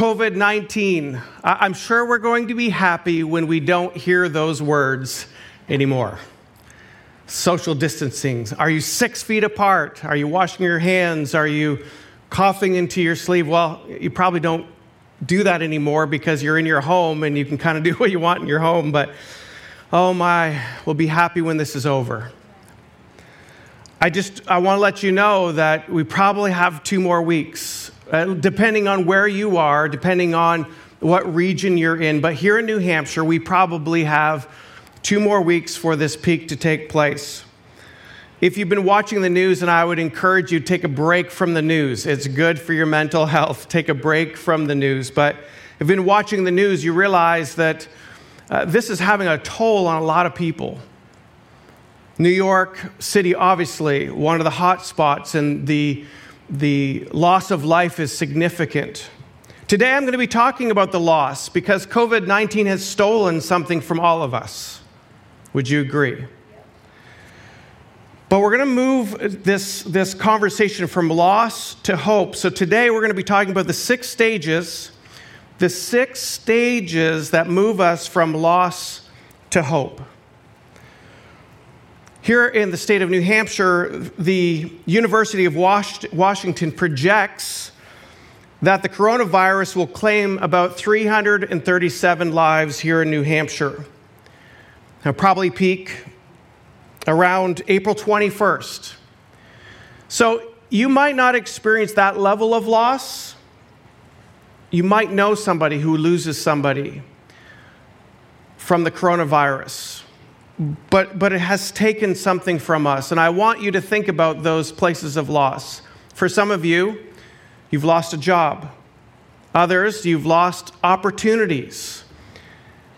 COVID 19. I'm sure we're going to be happy when we don't hear those words anymore. Social distancing. Are you six feet apart? Are you washing your hands? Are you coughing into your sleeve? Well, you probably don't do that anymore because you're in your home and you can kind of do what you want in your home. But oh my, we'll be happy when this is over. I just I want to let you know that we probably have two more weeks uh, depending on where you are, depending on what region you're in. But here in New Hampshire, we probably have two more weeks for this peak to take place. If you've been watching the news, and I would encourage you to take a break from the news. It's good for your mental health. Take a break from the news. But if you've been watching the news, you realize that uh, this is having a toll on a lot of people. New York City, obviously, one of the hot spots, and the the loss of life is significant. Today, I'm going to be talking about the loss because COVID 19 has stolen something from all of us. Would you agree? But we're going to move this, this conversation from loss to hope. So today, we're going to be talking about the six stages, the six stages that move us from loss to hope. Here in the state of New Hampshire, the University of Washington projects that the coronavirus will claim about 337 lives here in New Hampshire. It'll probably peak around April 21st. So you might not experience that level of loss. You might know somebody who loses somebody from the coronavirus but, but it has taken something from us. And I want you to think about those places of loss. For some of you, you've lost a job. Others, you've lost opportunities.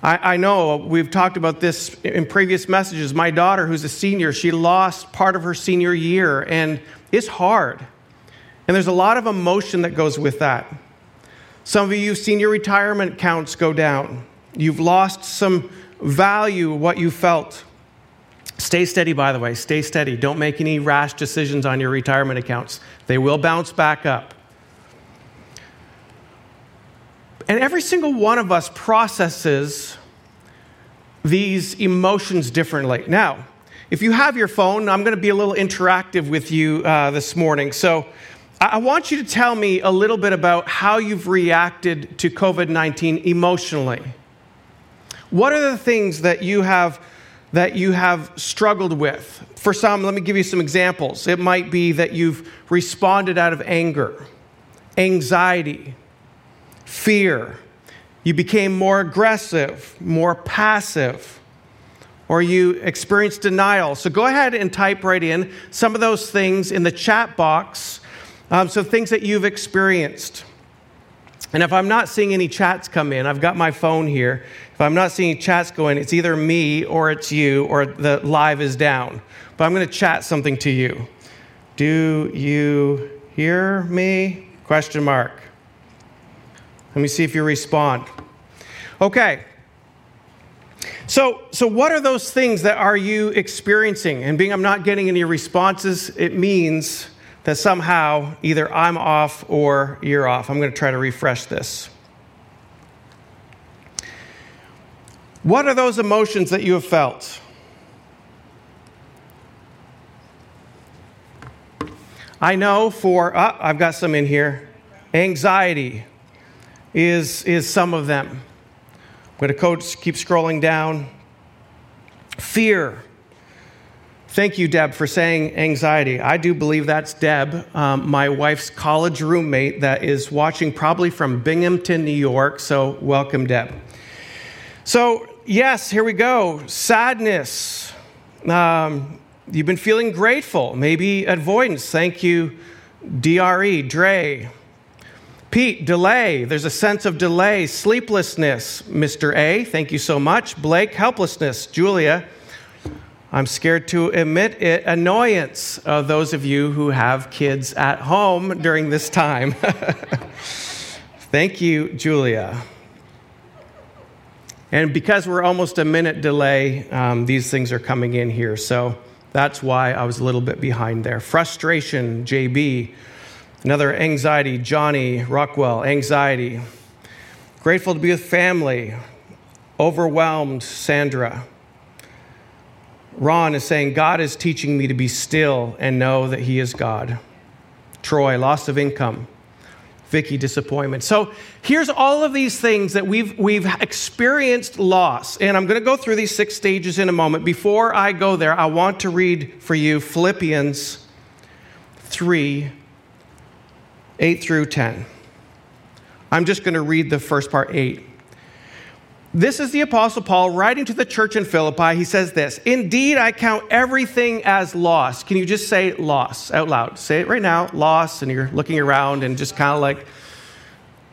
I, know we've talked about this in previous messages. My daughter, who's a senior, she lost part of her senior year, and it's hard. And there's a lot of emotion that goes with that. Some of you, you've seen your retirement counts go down. You've lost some value what you felt. Stay steady, by the way. Stay steady. Don't make any rash decisions on your retirement accounts, they will bounce back up. And every single one of us processes these emotions differently. Now, if you have your phone, I'm going to be a little interactive with you uh, this morning. So I want you to tell me a little bit about how you've reacted to COVID 19 emotionally. What are the things that you have that you have struggled with? For some, let me give you some examples. It might be that you've responded out of anger, anxiety, fear. You became more aggressive, more passive, or you experienced denial. So go ahead and type right in some of those things in the chat box. Um, so, things that you've experienced. And if I'm not seeing any chats come in, I've got my phone here. If I'm not seeing chats going, it's either me or it's you or the live is down. But I'm going to chat something to you. Do you hear me? Question mark. Let me see if you respond. Okay. So, so what are those things that are you experiencing? And being I'm not getting any responses, it means that somehow either I'm off or you're off. I'm going to try to refresh this. What are those emotions that you have felt? I know for, uh, I've got some in here. Anxiety is, is some of them. I'm going to coach, keep scrolling down. Fear Thank you, Deb, for saying anxiety. I do believe that's Deb, um, my wife's college roommate that is watching probably from Binghamton, New York. So, welcome, Deb. So, yes, here we go. Sadness. Um, you've been feeling grateful, maybe avoidance. Thank you, DRE, Dre. Pete, delay. There's a sense of delay. Sleeplessness, Mr. A. Thank you so much. Blake, helplessness. Julia, I'm scared to admit it, annoyance of those of you who have kids at home during this time. Thank you, Julia. And because we're almost a minute delay, um, these things are coming in here. So that's why I was a little bit behind there. Frustration, JB. Another anxiety, Johnny Rockwell, anxiety. Grateful to be with family. Overwhelmed, Sandra. Ron is saying, God is teaching me to be still and know that He is God. Troy, loss of income. Vicky, disappointment. So here's all of these things that we've, we've experienced loss. And I'm going to go through these six stages in a moment. Before I go there, I want to read for you Philippians 3 8 through 10. I'm just going to read the first part, 8. This is the Apostle Paul writing to the church in Philippi. He says this Indeed, I count everything as loss. Can you just say loss out loud? Say it right now loss. And you're looking around and just kind of like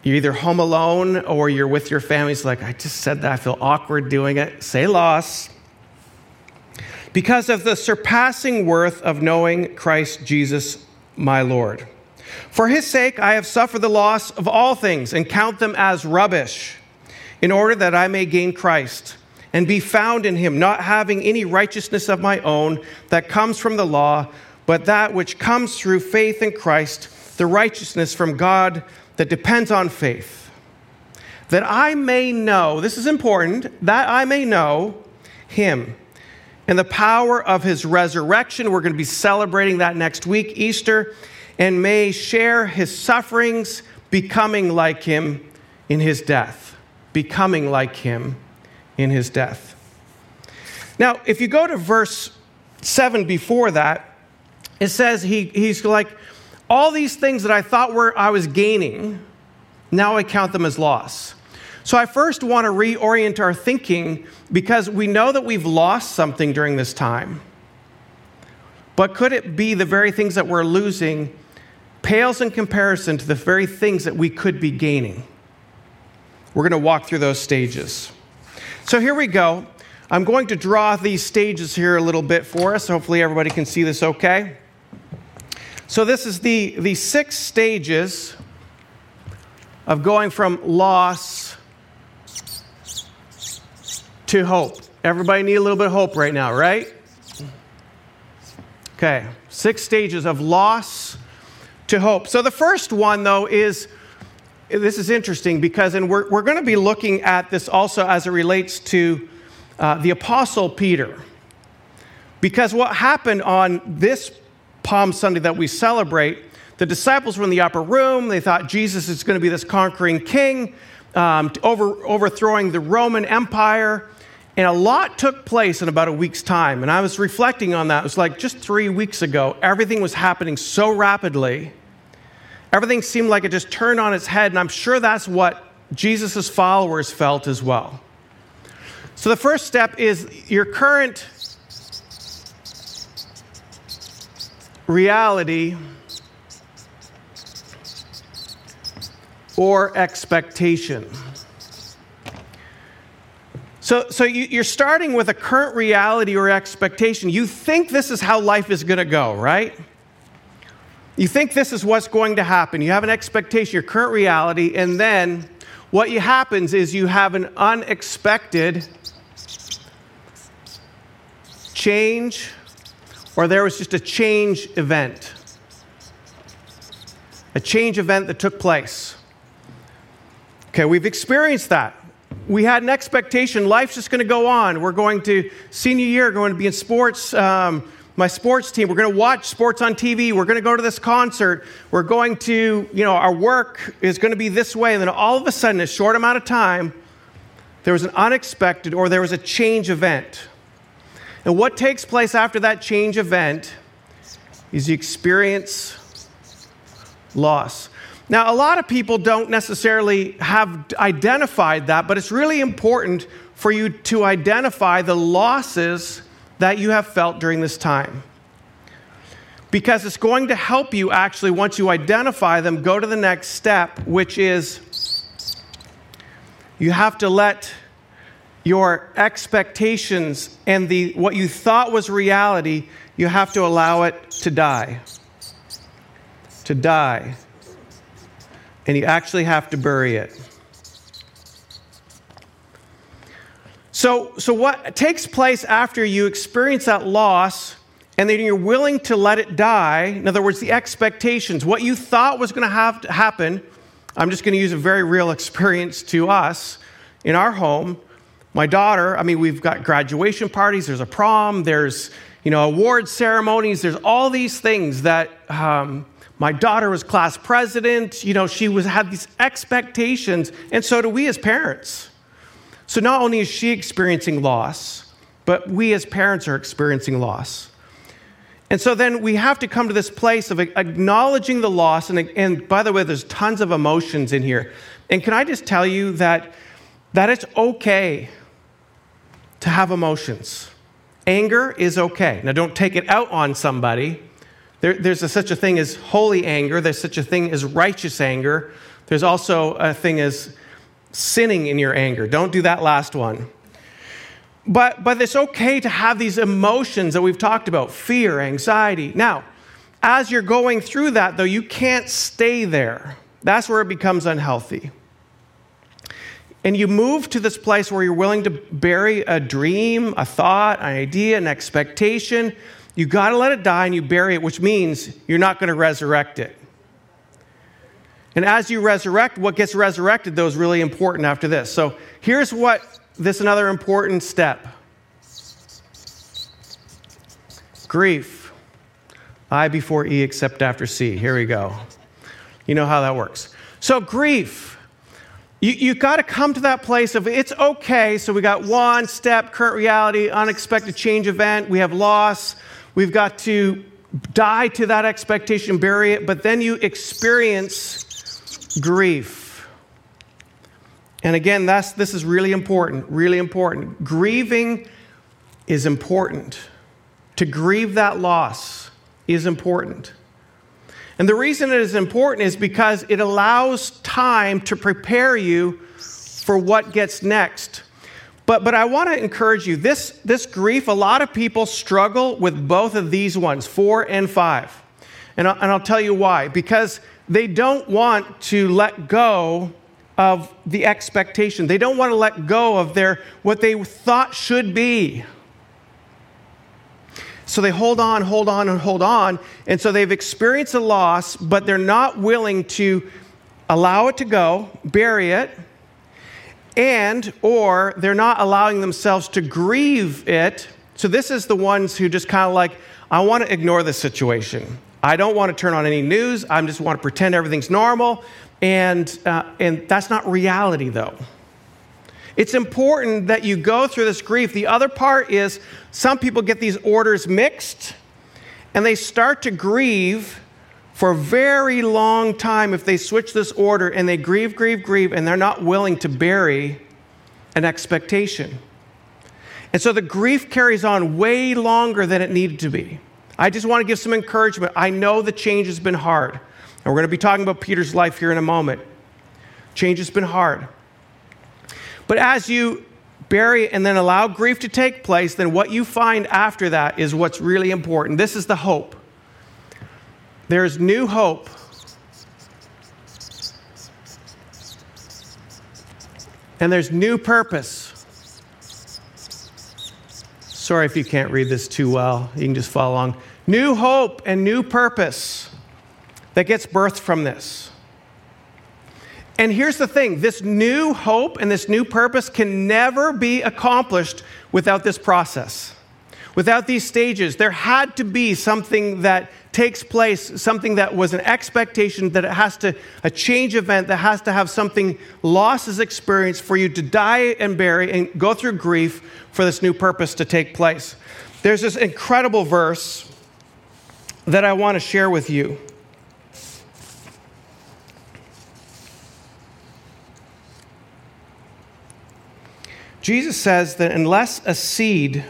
you're either home alone or you're with your family. It's like, I just said that. I feel awkward doing it. Say loss. Because of the surpassing worth of knowing Christ Jesus, my Lord. For his sake, I have suffered the loss of all things and count them as rubbish in order that I may gain Christ and be found in him, not having any righteousness of my own that comes from the law, but that which comes through faith in Christ, the righteousness from God that depends on faith. That I may know, this is important, that I may know him and the power of his resurrection. We're going to be celebrating that next week, Easter, and may share his sufferings, becoming like him in his death becoming like him in his death. Now, if you go to verse 7 before that, it says he, he's like, all these things that I thought were I was gaining, now I count them as loss. So I first want to reorient our thinking because we know that we've lost something during this time. But could it be the very things that we're losing pales in comparison to the very things that we could be gaining? We're going to walk through those stages. So here we go. I'm going to draw these stages here a little bit for us. Hopefully, everybody can see this okay. So, this is the, the six stages of going from loss to hope. Everybody need a little bit of hope right now, right? Okay, six stages of loss to hope. So, the first one, though, is this is interesting because, and we're, we're going to be looking at this also as it relates to uh, the Apostle Peter. Because what happened on this Palm Sunday that we celebrate, the disciples were in the upper room. They thought Jesus is going to be this conquering king, um, over, overthrowing the Roman Empire. And a lot took place in about a week's time. And I was reflecting on that. It was like just three weeks ago, everything was happening so rapidly Everything seemed like it just turned on its head, and I'm sure that's what Jesus' followers felt as well. So the first step is your current reality or expectation. So, so you, are starting with a current reality or expectation. You think this is how life is going to go, right? You think this is what's going to happen. You have an expectation, your current reality, and then what happens is you have an unexpected change, or there was just a change event. A change event that took place. Okay, we've experienced that. We had an expectation, life's just going to go on. We're going to, senior year, going to be in sports. Um, my sports team. We're going to watch sports on TV. We're going to go to this concert. We're going to, you know, our work is going to be this way. And then all of a sudden, a short amount of time, there was an unexpected or there was a change event. And what takes place after that change event is you experience loss. Now, a lot of people don't necessarily have identified that, but it's really important for you to identify the losses that you have felt during this time. Because it's going to help you actually, once you identify them, go to the next step, which is you have to let your expectations and the, what you thought was reality, you have to allow it to die. To die. And you actually have to bury it. So, so what takes place after you experience that loss and then you're willing to let it die, in other words, the expectations, what you thought was going to have to happen, I'm just going to use a very real experience to us in our home. My daughter, I mean, we've got graduation parties, there's a prom, there's, you know, award ceremonies, there's all these things that um, my daughter was class president, you know, she was had these expectations, and so do we as parents. So not only is she experiencing loss, but we as parents are experiencing loss. And so then we have to come to this place of acknowledging the loss. And, and by the way, there's tons of emotions in here. And can I just tell you that, that it's okay to have emotions? Anger is okay. Now, don't take it out on somebody. There, there's a, such a thing as holy anger, there's such a thing as righteous anger. There's also a thing as sinning in your anger. Don't do that last one. But, but it's okay to have these emotions that we've talked about fear, anxiety. Now, as you're going through that, though, you can't stay there. That's where it becomes unhealthy. And you move to this place where you're willing to bury a dream, a thought, an idea, an expectation. You got to let it die and you bury it, which means you're not going to resurrect it. And as you resurrect, what gets resurrected, though, is really important after this. So here's what this another important step grief. I before E except after C. Here we go. You know how that works. So, grief. You, you got to come to that place of it's okay. So, we got one step, current reality, unexpected change event. We have loss. We've got to die to that expectation, bury it. But then you experience grief. And again, that's, this is really important, really important. Grieving is important. To grieve that loss is important. And the reason it is important is because it allows time to prepare you for what gets next. But, but I want to encourage you this, this grief, a lot of people struggle with both of these ones, four and five. And I'll, and I'll tell you why. Because they don't want to let go of the expectation. They don't want to let go of their what they thought should be. So they hold on, hold on, and hold on. And so they've experienced a loss, but they're not willing to allow it to go, bury it, and or they're not allowing themselves to grieve it. So this is the ones who just kind of like, I want to ignore the situation. I don't want to turn on any news. I just want to pretend everything's normal. And, uh, and that's not reality, though. It's important that you go through this grief. The other part is some people get these orders mixed and they start to grieve for a very long time if they switch this order and they grieve, grieve, grieve, and they're not willing to bury an expectation. And so the grief carries on way longer than it needed to be. I just want to give some encouragement. I know the change has been hard. And we're going to be talking about Peter's life here in a moment. Change has been hard. But as you bury and then allow grief to take place, then what you find after that is what's really important. This is the hope. There's new hope. And there's new purpose. Sorry if you can't read this too well. You can just follow along. New hope and new purpose that gets birthed from this. And here's the thing this new hope and this new purpose can never be accomplished without this process. Without these stages, there had to be something that takes place, something that was an expectation, that it has to, a change event that has to have something losses experience for you to die and bury and go through grief for this new purpose to take place. There's this incredible verse that I want to share with you. Jesus says that unless a seed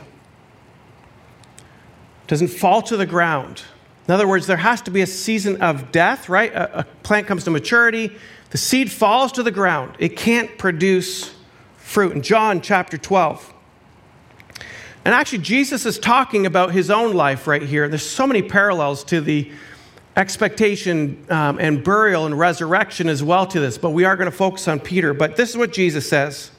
doesn't fall to the ground, in other words, there has to be a season of death, right? A, a, plant comes to maturity, the seed falls to the ground, it can't produce fruit. In John chapter 12. And actually, Jesus is talking about his own life right here. There's so many parallels to the expectation um, and burial and resurrection as well to this, but we are going to focus on Peter. But this is what Jesus says.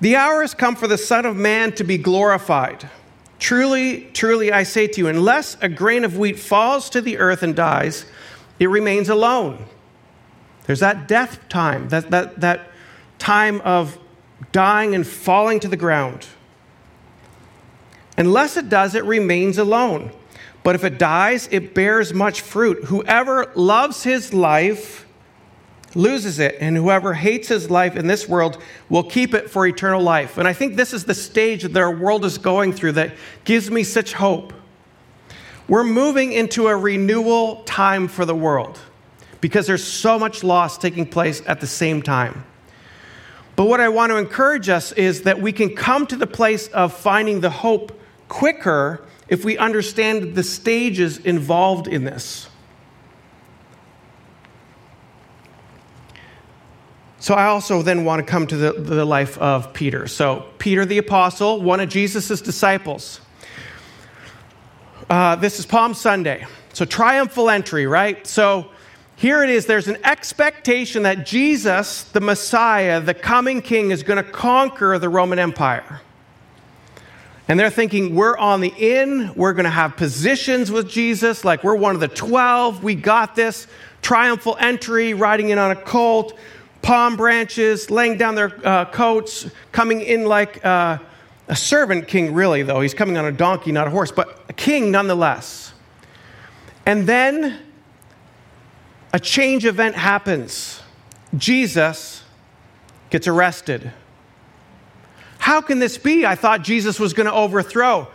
The hour has come for the Son of Man to be glorified. Truly, truly, I say to you, unless a grain of wheat falls to the earth and dies, it remains alone. There's that death time, that, that, that time of dying and falling to the ground. Unless it does, it remains alone. But if it dies, it bears much fruit. Whoever loves his life loses it, and whoever hates his life in this world will keep it for eternal life. And I think this is the stage that our world is going through that gives me such hope. We're moving into a renewal time for the world because there's so much loss taking place at the same time. But what I want to encourage us is that we can come to the place of finding the hope quicker if we understand the stages involved in this. So I also then want to come to the, the life of Peter. So, Peter the Apostle, one of Jesus' disciples. Uh, this is Palm Sunday. So, triumphal entry, right? So, here it is there's an expectation that Jesus, the Messiah, the coming king, is going to conquer the Roman Empire. And they're thinking, we're on the in, we're going to have positions with Jesus, like we're one of the 12, we got this. Triumphal entry, riding in on a colt palm branches, laying down their uh, coats, coming in like uh, a servant king, really, though. He's coming on a donkey, not a horse, but a king nonetheless. And then a change event happens. Jesus gets arrested. How can this be? I thought Jesus was going to overthrow.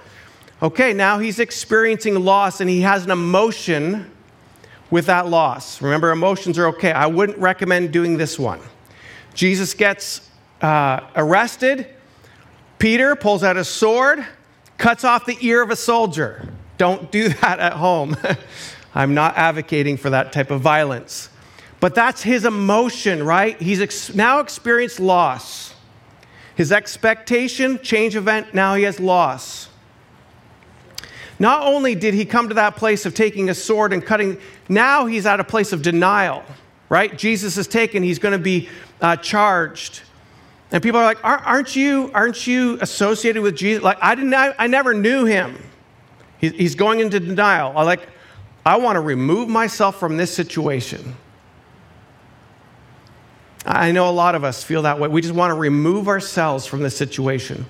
Okay, now he's experiencing loss and he has an emotion with that loss. Remember, emotions are okay. I wouldn't recommend doing this one. Jesus gets uh, arrested. Peter pulls out a sword, cuts off the ear of a soldier. Don't do that at home. I'm not advocating for that type of violence. But that's his emotion, right? He's ex- now experienced loss. His expectation, change event, now he has loss. Not only did he come to that place of taking a sword and cutting, now he's at a place of denial, right? Jesus is taken, he's going to be uh, charged. And people are like, aren't you, aren't you associated with Jesus? Like, I, didn't, I, I never knew him. He, he's going into denial. I like, I want to remove myself from this situation. I know a lot of us feel that way. We just want to remove ourselves from this situation.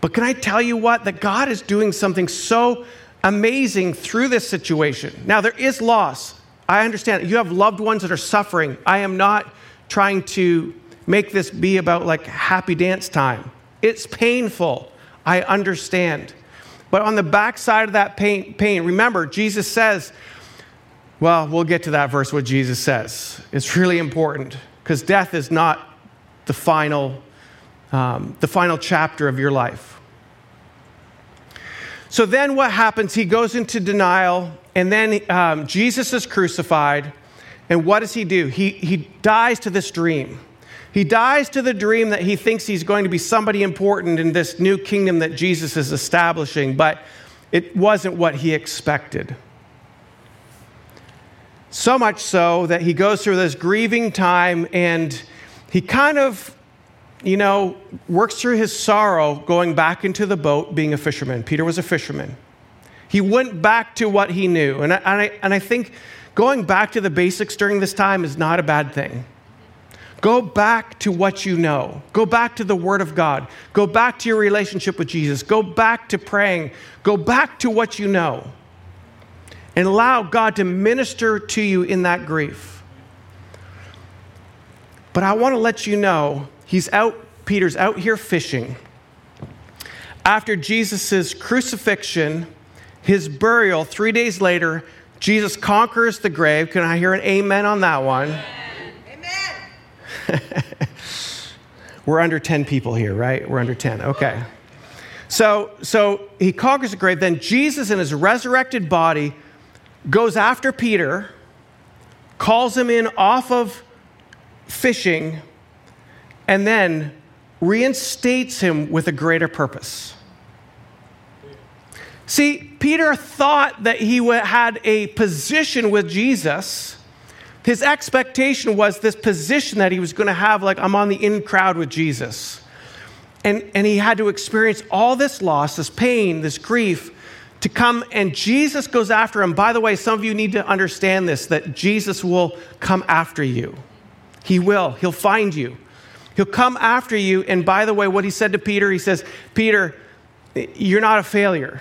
But can I tell you what? That God is doing something so amazing through this situation. Now, there is loss. I understand. You have loved ones that are suffering. I am not trying to make this be about like happy dance time. It's painful. I understand. But on the backside of that pain, pain, remember, Jesus says, well, we'll get to that verse, what Jesus says. It's really important because death is not the final, um, the final chapter of your life. So then what happens? He goes into denial, and then um, Jesus is crucified. And what does he do? He, he dies to this dream. He dies to the dream that he thinks he's going to be somebody important in this new kingdom that Jesus is establishing, but it wasn't what he expected. So much so that he goes through this grieving time and he kind of you know, works through his sorrow going back into the boat being a fisherman. Peter was a fisherman. He went back to what he knew. And I, and I, and I think going back to the basics during this time is not a bad thing. Go back to what you know. Go back to the Word of God. Go back to your relationship with Jesus. Go back to praying. Go back to what you know. And allow God to minister to you in that grief. But I want to let you know He's out, Peter's out here fishing. After Jesus' crucifixion, his burial, three days later, Jesus conquers the grave. Can I hear an amen on that one? Amen. We're under 10 people here, right? We're under 10. Okay. So, so he conquers the grave. Then Jesus, in his resurrected body, goes after Peter, calls him in off of fishing, and then reinstates him with a greater purpose. See, Peter thought that he had a position with Jesus. His expectation was this position that he was going to have, like, I'm on the in crowd with Jesus. And, and he had to experience all this loss, this pain, this grief to come. And Jesus goes after him. By the way, some of you need to understand this that Jesus will come after you. He will. He'll find you. He'll come after you. And by the way, what he said to Peter, he says, Peter, you're not a failure.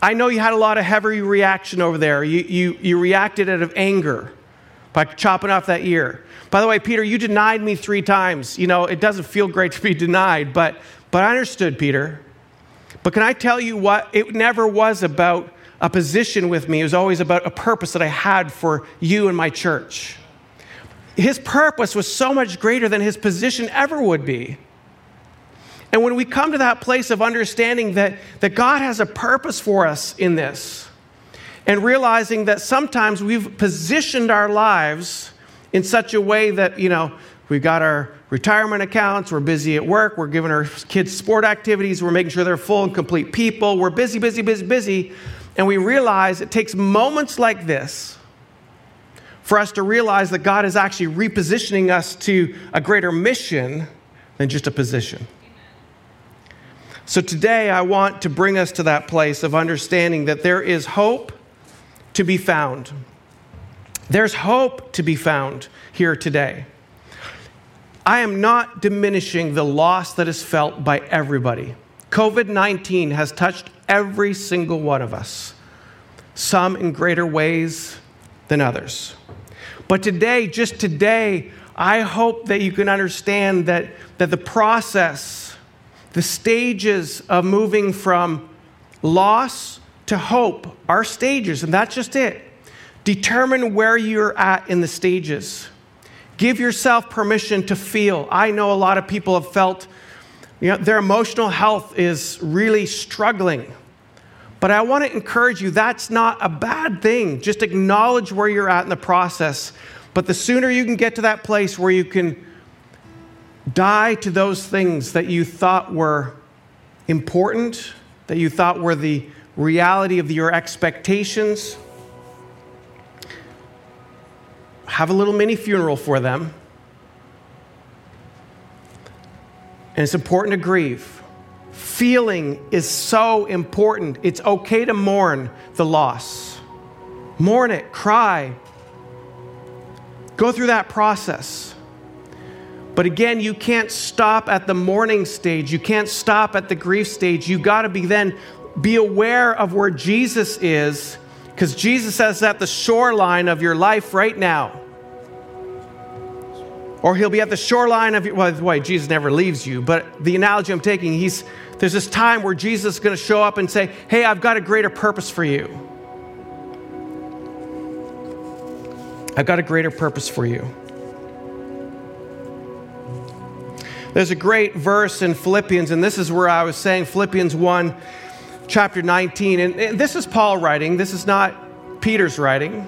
I know you had a lot of heavy reaction over there. You, you, you reacted out of anger by chopping off that ear. By the way, Peter, you denied me three times. You know, it doesn't feel great to be denied, but, but I understood, Peter. But can I tell you what? It never was about a position with me, it was always about a purpose that I had for you and my church. His purpose was so much greater than his position ever would be. And when we come to that place of understanding that, that God has a purpose for us in this, and realizing that sometimes we've positioned our lives in such a way that, you know, we've got our retirement accounts, we're busy at work, we're giving our kids sport activities, we're making sure they're full and complete people, we're busy, busy, busy, busy, and we realize it takes moments like this for us to realize that God is actually repositioning us to a greater mission than just a position. So today, I want to bring us to that place of understanding that there is hope to be found. There's hope to be found here today. I am not diminishing the loss that is felt by everybody. COVID 19 has touched every single one of us, some in greater ways than others. But today, just today, I hope that you can understand that, that the process the stages of moving from loss to hope are stages, and that's just it. Determine where you're at in the stages. Give yourself permission to feel. I know a lot of people have felt you know, their emotional health is really struggling. But I want to encourage you that's not a bad thing. Just acknowledge where you're at in the process. But the sooner you can get to that place where you can Die to those things that you thought were important, that you thought were the reality of your expectations. Have a little mini funeral for them. And it's important to grieve. Feeling is so important. It's okay to mourn the loss. Mourn it, cry. Go through that process. But again, you can't stop at the mourning stage. You can't stop at the grief stage. You got to be then be aware of where Jesus is because Jesus is at the shoreline of your life right now. Or he'll be at the shoreline of well, the way, Jesus never leaves you, but the analogy I'm taking, he's, there's this time where Jesus is going to show up and say, Hey, I've got a greater purpose for you. I've got a greater purpose for you. There's a great verse in Philippians, and this is where I was saying Philippians 1, chapter 19. And, and this is Paul writing, this is not Peter's writing,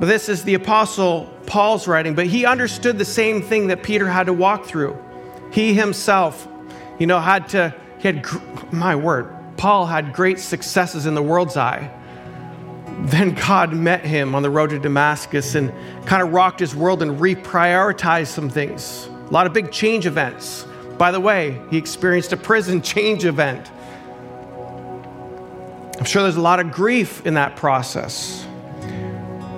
but this is the Apostle Paul's writing. But he understood the same thing that Peter had to walk through. He himself, you know, had to, he had, my word, Paul had great successes in the world's eye. Then God met him on the road to Damascus and kind of rocked his world and reprioritized some things a lot of big change events. By the way, he experienced a prison change event. I'm sure there's a lot of grief in that process.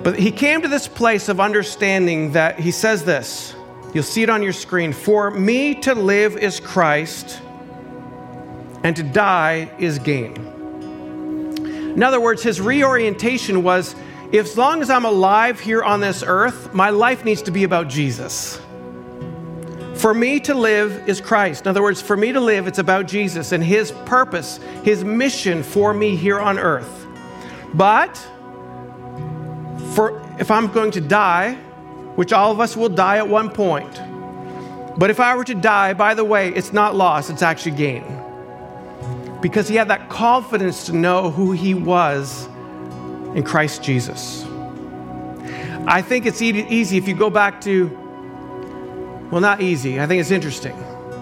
But he came to this place of understanding that he says this. You'll see it on your screen. For me to live is Christ, and to die is gain. In other words, his reorientation was if, as long as I'm alive here on this earth, my life needs to be about Jesus. For me to live is Christ. In other words, for me to live, it's about Jesus and his purpose, his mission for me here on earth. But for if I'm going to die, which all of us will die at one point, but if I were to die, by the way, it's not loss, it's actually gain. Because he had that confidence to know who he was in Christ Jesus. I think it's easy if you go back to well, not easy. I think it's interesting.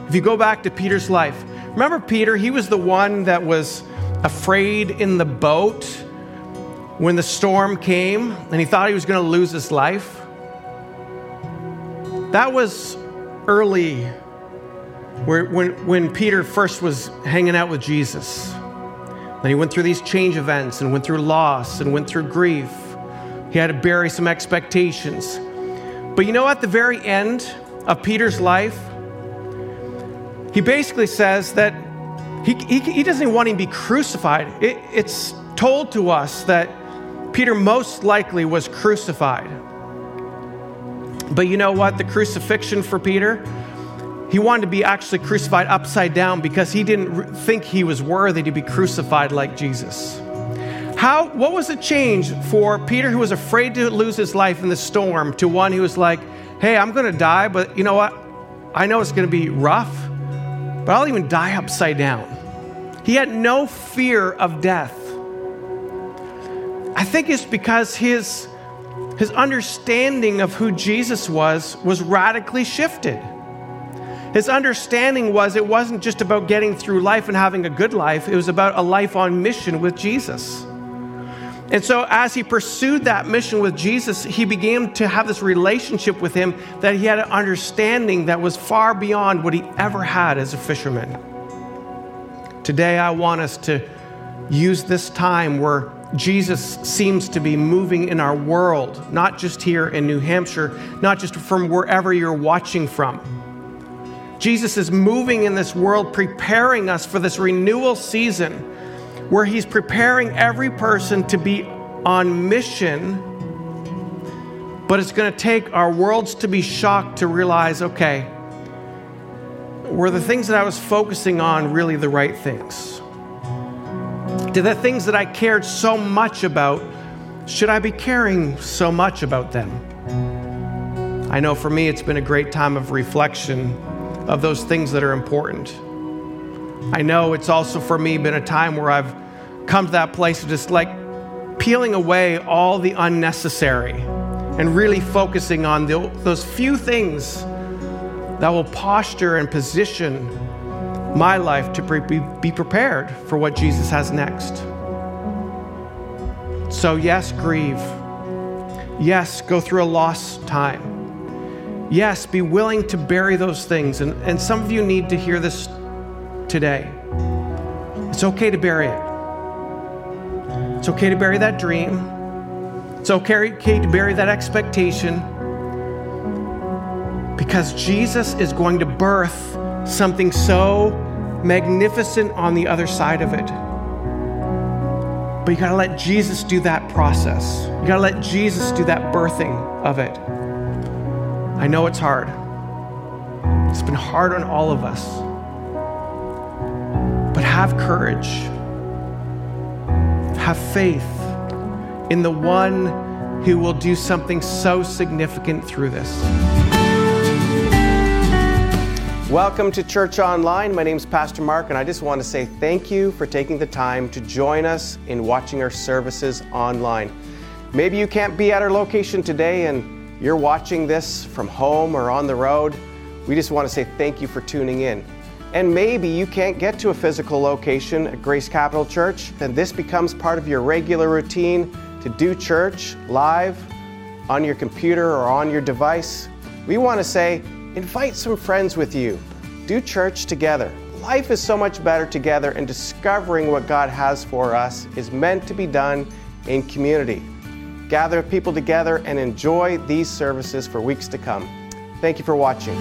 If you go back to Peter's life, remember Peter? He was the one that was afraid in the boat when the storm came and he thought he was going to lose his life. That was early Where, when, when Peter first was hanging out with Jesus, then he went through these change events and went through loss and went through grief. He had to bury some expectations. But you know, at the very end of Peter's life, he basically says that he, he, he doesn't want him to be crucified. It, it's told to us that Peter most likely was crucified. But you know what? The crucifixion for Peter, he wanted to be actually crucified upside down because he didn't think he was worthy to be crucified like Jesus. How, what was the change for Peter, who was afraid to lose his life in the storm, to one who was like, hey, I'm going to die, but you know what? I know it's going to be rough, but I'll even die upside down. He had no fear of death. I think it's because his, his understanding of who Jesus was was radically shifted. His understanding was it wasn't just about getting through life and having a good life, it was about a life on mission with Jesus. And so, as he pursued that mission with Jesus, he began to have this relationship with him that he had an understanding that was far beyond what he ever had as a fisherman. Today, I want us to use this time where Jesus seems to be moving in our world, not just here in New Hampshire, not just from wherever you're watching from. Jesus is moving in this world, preparing us for this renewal season where he's preparing every person to be on mission. But it's going to take our worlds to be shocked to realize okay, were the things that I was focusing on really the right things? Did the things that I cared so much about, should I be caring so much about them? I know for me, it's been a great time of reflection of those things that are important. I know it's also for me been a time where I've come to that place of just like peeling away all the unnecessary and really focusing on the, those few things that will posture and position my life to be, be prepared for what Jesus has next. So, yes, grieve. Yes, go through a lost time. Yes, be willing to bury those things. And, and some of you need to hear this today. It's okay to bury it. It's okay to bury that dream. It's okay to bury that expectation because Jesus is going to birth something so magnificent on the other side of it. But you gotta let Jesus do that process. You gotta let Jesus do that birthing of it. I know it's hard. It's been hard on all of us. But have courage. Have faith in the one who will do something so significant through this. Welcome to Church Online. My name is Pastor Mark, and I just want to say thank you for taking the time to join us in watching our services online. Maybe you can't be at our location today and you're watching this from home or on the road. We just want to say thank you for tuning in. And maybe you can't get to a physical location at Grace Capital Church, then this becomes part of your regular routine to do church live on your computer or on your device. We want to say, Invite some friends with you. Do church together. Life is so much better together, and discovering what God has for us is meant to be done in community. Gather people together and enjoy these services for weeks to come. Thank you for watching.